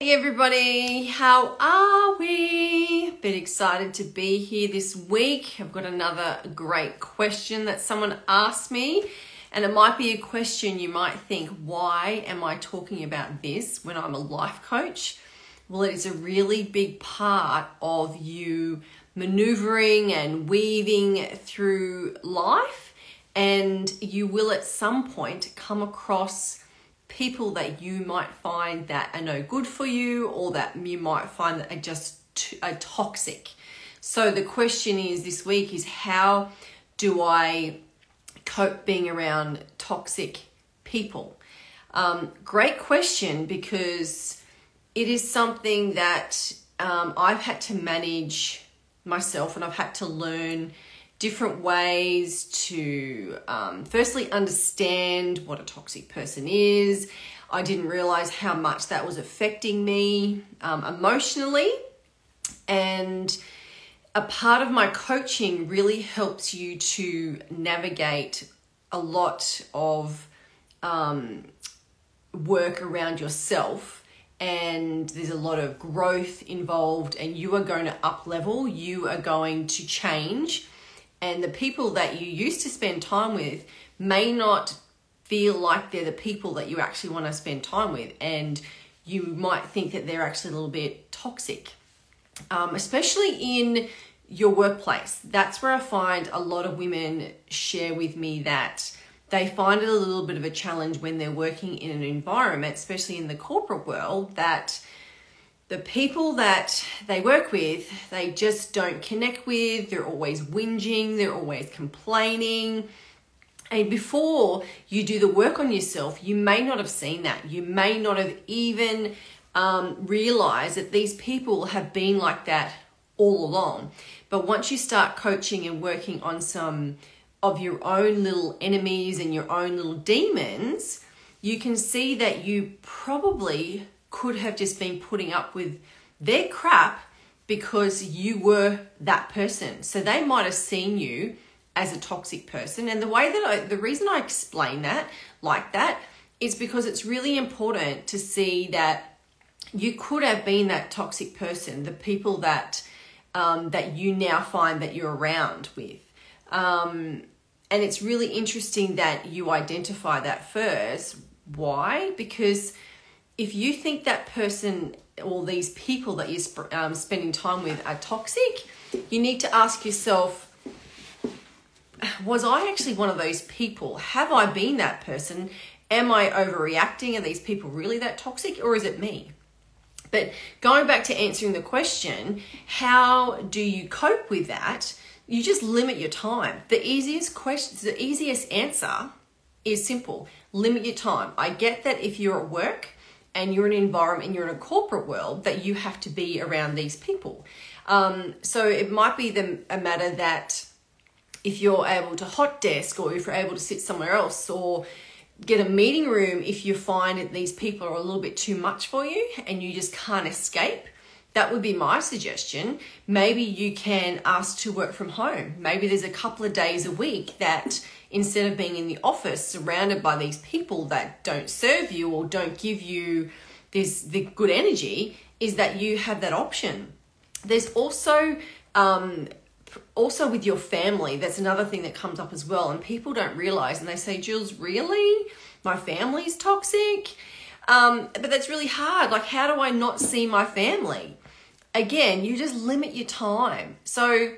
Hey everybody, how are we? Bit excited to be here this week. I've got another great question that someone asked me, and it might be a question you might think, why am I talking about this when I'm a life coach? Well, it is a really big part of you maneuvering and weaving through life, and you will at some point come across people that you might find that are no good for you or that you might find that are just are toxic. So the question is this week is how do I cope being around toxic people? Um, great question because it is something that um, I've had to manage myself and I've had to learn different ways to um, firstly understand what a toxic person is. I didn't realize how much that was affecting me um, emotionally. And a part of my coaching really helps you to navigate a lot of um, work around yourself and there's a lot of growth involved and you are going to up level you are going to change and the people that you used to spend time with may not feel like they're the people that you actually want to spend time with and you might think that they're actually a little bit toxic. Um, especially in your workplace. That's where i find a lot of women share with me that they find it a little bit of a challenge when they're working in an environment especially in the corporate world that the people that they work with, they just don't connect with. They're always whinging, they're always complaining. And before you do the work on yourself, you may not have seen that. You may not have even um, realized that these people have been like that all along. But once you start coaching and working on some of your own little enemies and your own little demons, you can see that you probably could have just been putting up with their crap because you were that person. So they might have seen you as a toxic person. And the way that I, the reason I explain that like that is because it's really important to see that you could have been that toxic person, the people that um, that you now find that you're around with. Um, and it's really interesting that you identify that first. Why? Because if you think that person or these people that you're sp- um, spending time with are toxic, you need to ask yourself was I actually one of those people? Have I been that person? Am I overreacting? Are these people really that toxic or is it me? But going back to answering the question, how do you cope with that? You just limit your time. The easiest question, the easiest answer is simple. Limit your time. I get that if you're at work, and you're in an environment, you're in a corporate world that you have to be around these people. Um, so it might be the, a matter that if you're able to hot desk or if you're able to sit somewhere else or get a meeting room if you find that these people are a little bit too much for you and you just can't escape that would be my suggestion. Maybe you can ask to work from home. Maybe there's a couple of days a week that instead of being in the office surrounded by these people that don't serve you or don't give you this the good energy, is that you have that option. There's also um, also with your family, that's another thing that comes up as well, and people don't realize, and they say, Jules, really, my family's toxic. Um, but that's really hard. Like, how do I not see my family? Again, you just limit your time. So,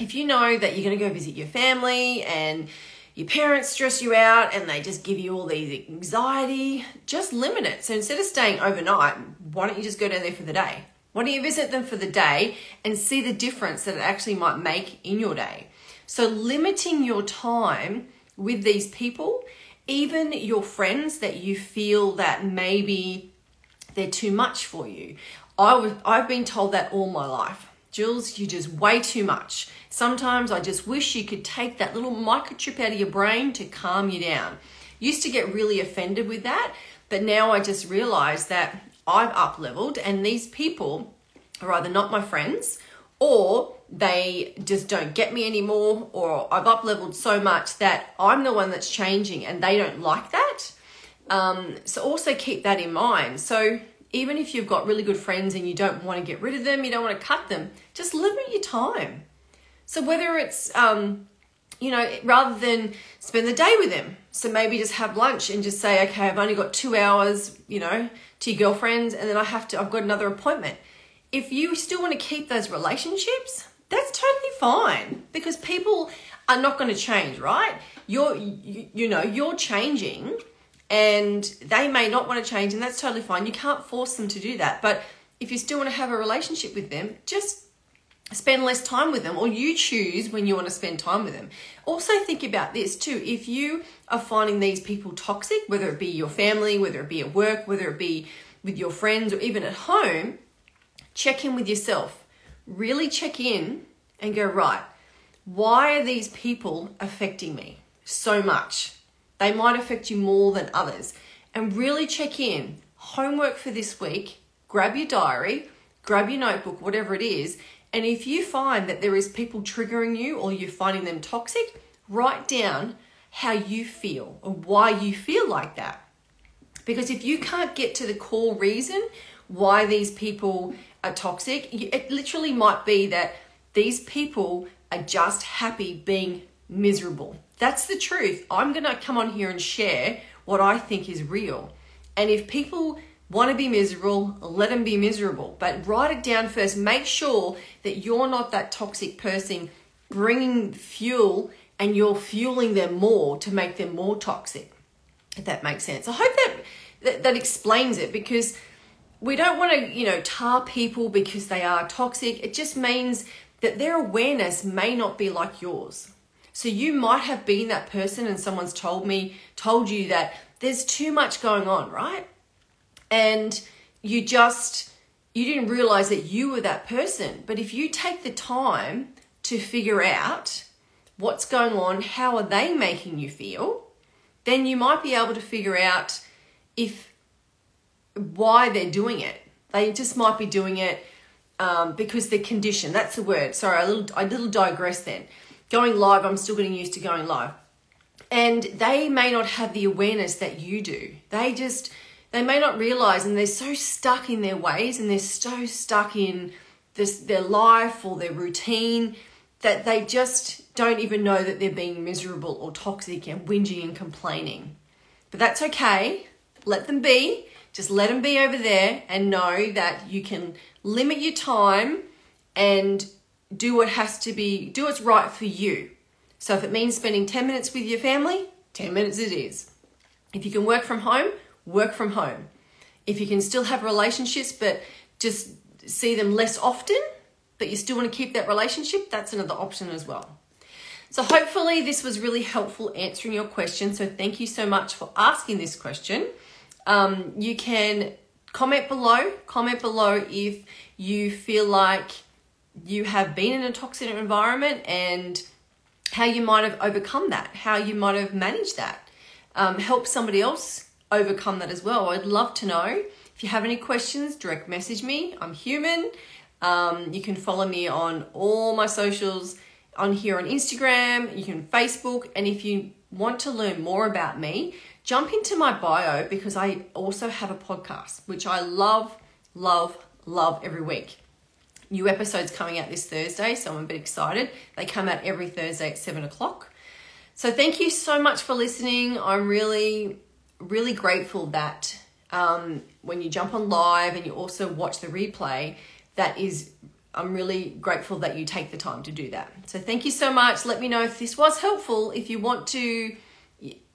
if you know that you're going to go visit your family and your parents stress you out and they just give you all these anxiety, just limit it. So instead of staying overnight, why don't you just go down there for the day? Why don't you visit them for the day and see the difference that it actually might make in your day? So limiting your time with these people, even your friends that you feel that maybe they're too much for you. I was, I've been told that all my life. Jules, you're just way too much. Sometimes I just wish you could take that little microchip out of your brain to calm you down. Used to get really offended with that, but now I just realize that I've up leveled and these people are either not my friends or they just don't get me anymore or I've up leveled so much that I'm the one that's changing and they don't like that. Um, so also keep that in mind. So even if you've got really good friends and you don't want to get rid of them, you don't want to cut them, just limit your time. So whether it's, um, you know, rather than spend the day with them, so maybe just have lunch and just say, okay, I've only got two hours, you know, to your girlfriends, and then I have to, I've got another appointment. If you still want to keep those relationships, that's totally fine because people are not going to change, right? You're, you, you know, you're changing and they may not want to change, and that's totally fine. You can't force them to do that. But if you still want to have a relationship with them, just spend less time with them, or you choose when you want to spend time with them. Also, think about this too. If you are finding these people toxic, whether it be your family, whether it be at work, whether it be with your friends, or even at home, check in with yourself. Really check in and go, right, why are these people affecting me so much? They might affect you more than others. And really check in. Homework for this week grab your diary, grab your notebook, whatever it is. And if you find that there is people triggering you or you're finding them toxic, write down how you feel or why you feel like that. Because if you can't get to the core reason why these people are toxic, it literally might be that these people are just happy being miserable. That's the truth. I'm going to come on here and share what I think is real. And if people want to be miserable, let them be miserable. But write it down first. Make sure that you're not that toxic person bringing fuel and you're fueling them more to make them more toxic. If that makes sense. I hope that that, that explains it because we don't want to, you know, tar people because they are toxic. It just means that their awareness may not be like yours. So you might have been that person and someone's told me, told you that there's too much going on, right? And you just, you didn't realize that you were that person. But if you take the time to figure out what's going on, how are they making you feel, then you might be able to figure out if why they're doing it. They just might be doing it um, because they're conditioned. That's the word. Sorry, I little I little digress then going live, I'm still getting used to going live. And they may not have the awareness that you do. They just, they may not realize and they're so stuck in their ways and they're so stuck in this, their life or their routine that they just don't even know that they're being miserable or toxic and whinging and complaining. But that's okay. Let them be. Just let them be over there and know that you can limit your time and do what has to be, do what's right for you. So if it means spending 10 minutes with your family, 10 minutes it is. If you can work from home, work from home. If you can still have relationships but just see them less often, but you still want to keep that relationship, that's another option as well. So hopefully this was really helpful answering your question. So thank you so much for asking this question. Um, you can comment below, comment below if you feel like you have been in a toxic environment and how you might have overcome that, how you might have managed that. Um, help somebody else overcome that as well. I'd love to know. If you have any questions, direct message me. I'm human. Um, you can follow me on all my socials on here on Instagram, you can Facebook, and if you want to learn more about me, jump into my bio because I also have a podcast, which I love, love, love every week. New episodes coming out this Thursday, so I'm a bit excited. They come out every Thursday at seven o'clock. So thank you so much for listening. I'm really, really grateful that um, when you jump on live and you also watch the replay, that is, I'm really grateful that you take the time to do that. So thank you so much. Let me know if this was helpful. If you want to,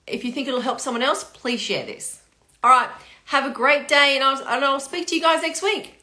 if you think it'll help someone else, please share this. All right. Have a great day, and I'll, and I'll speak to you guys next week.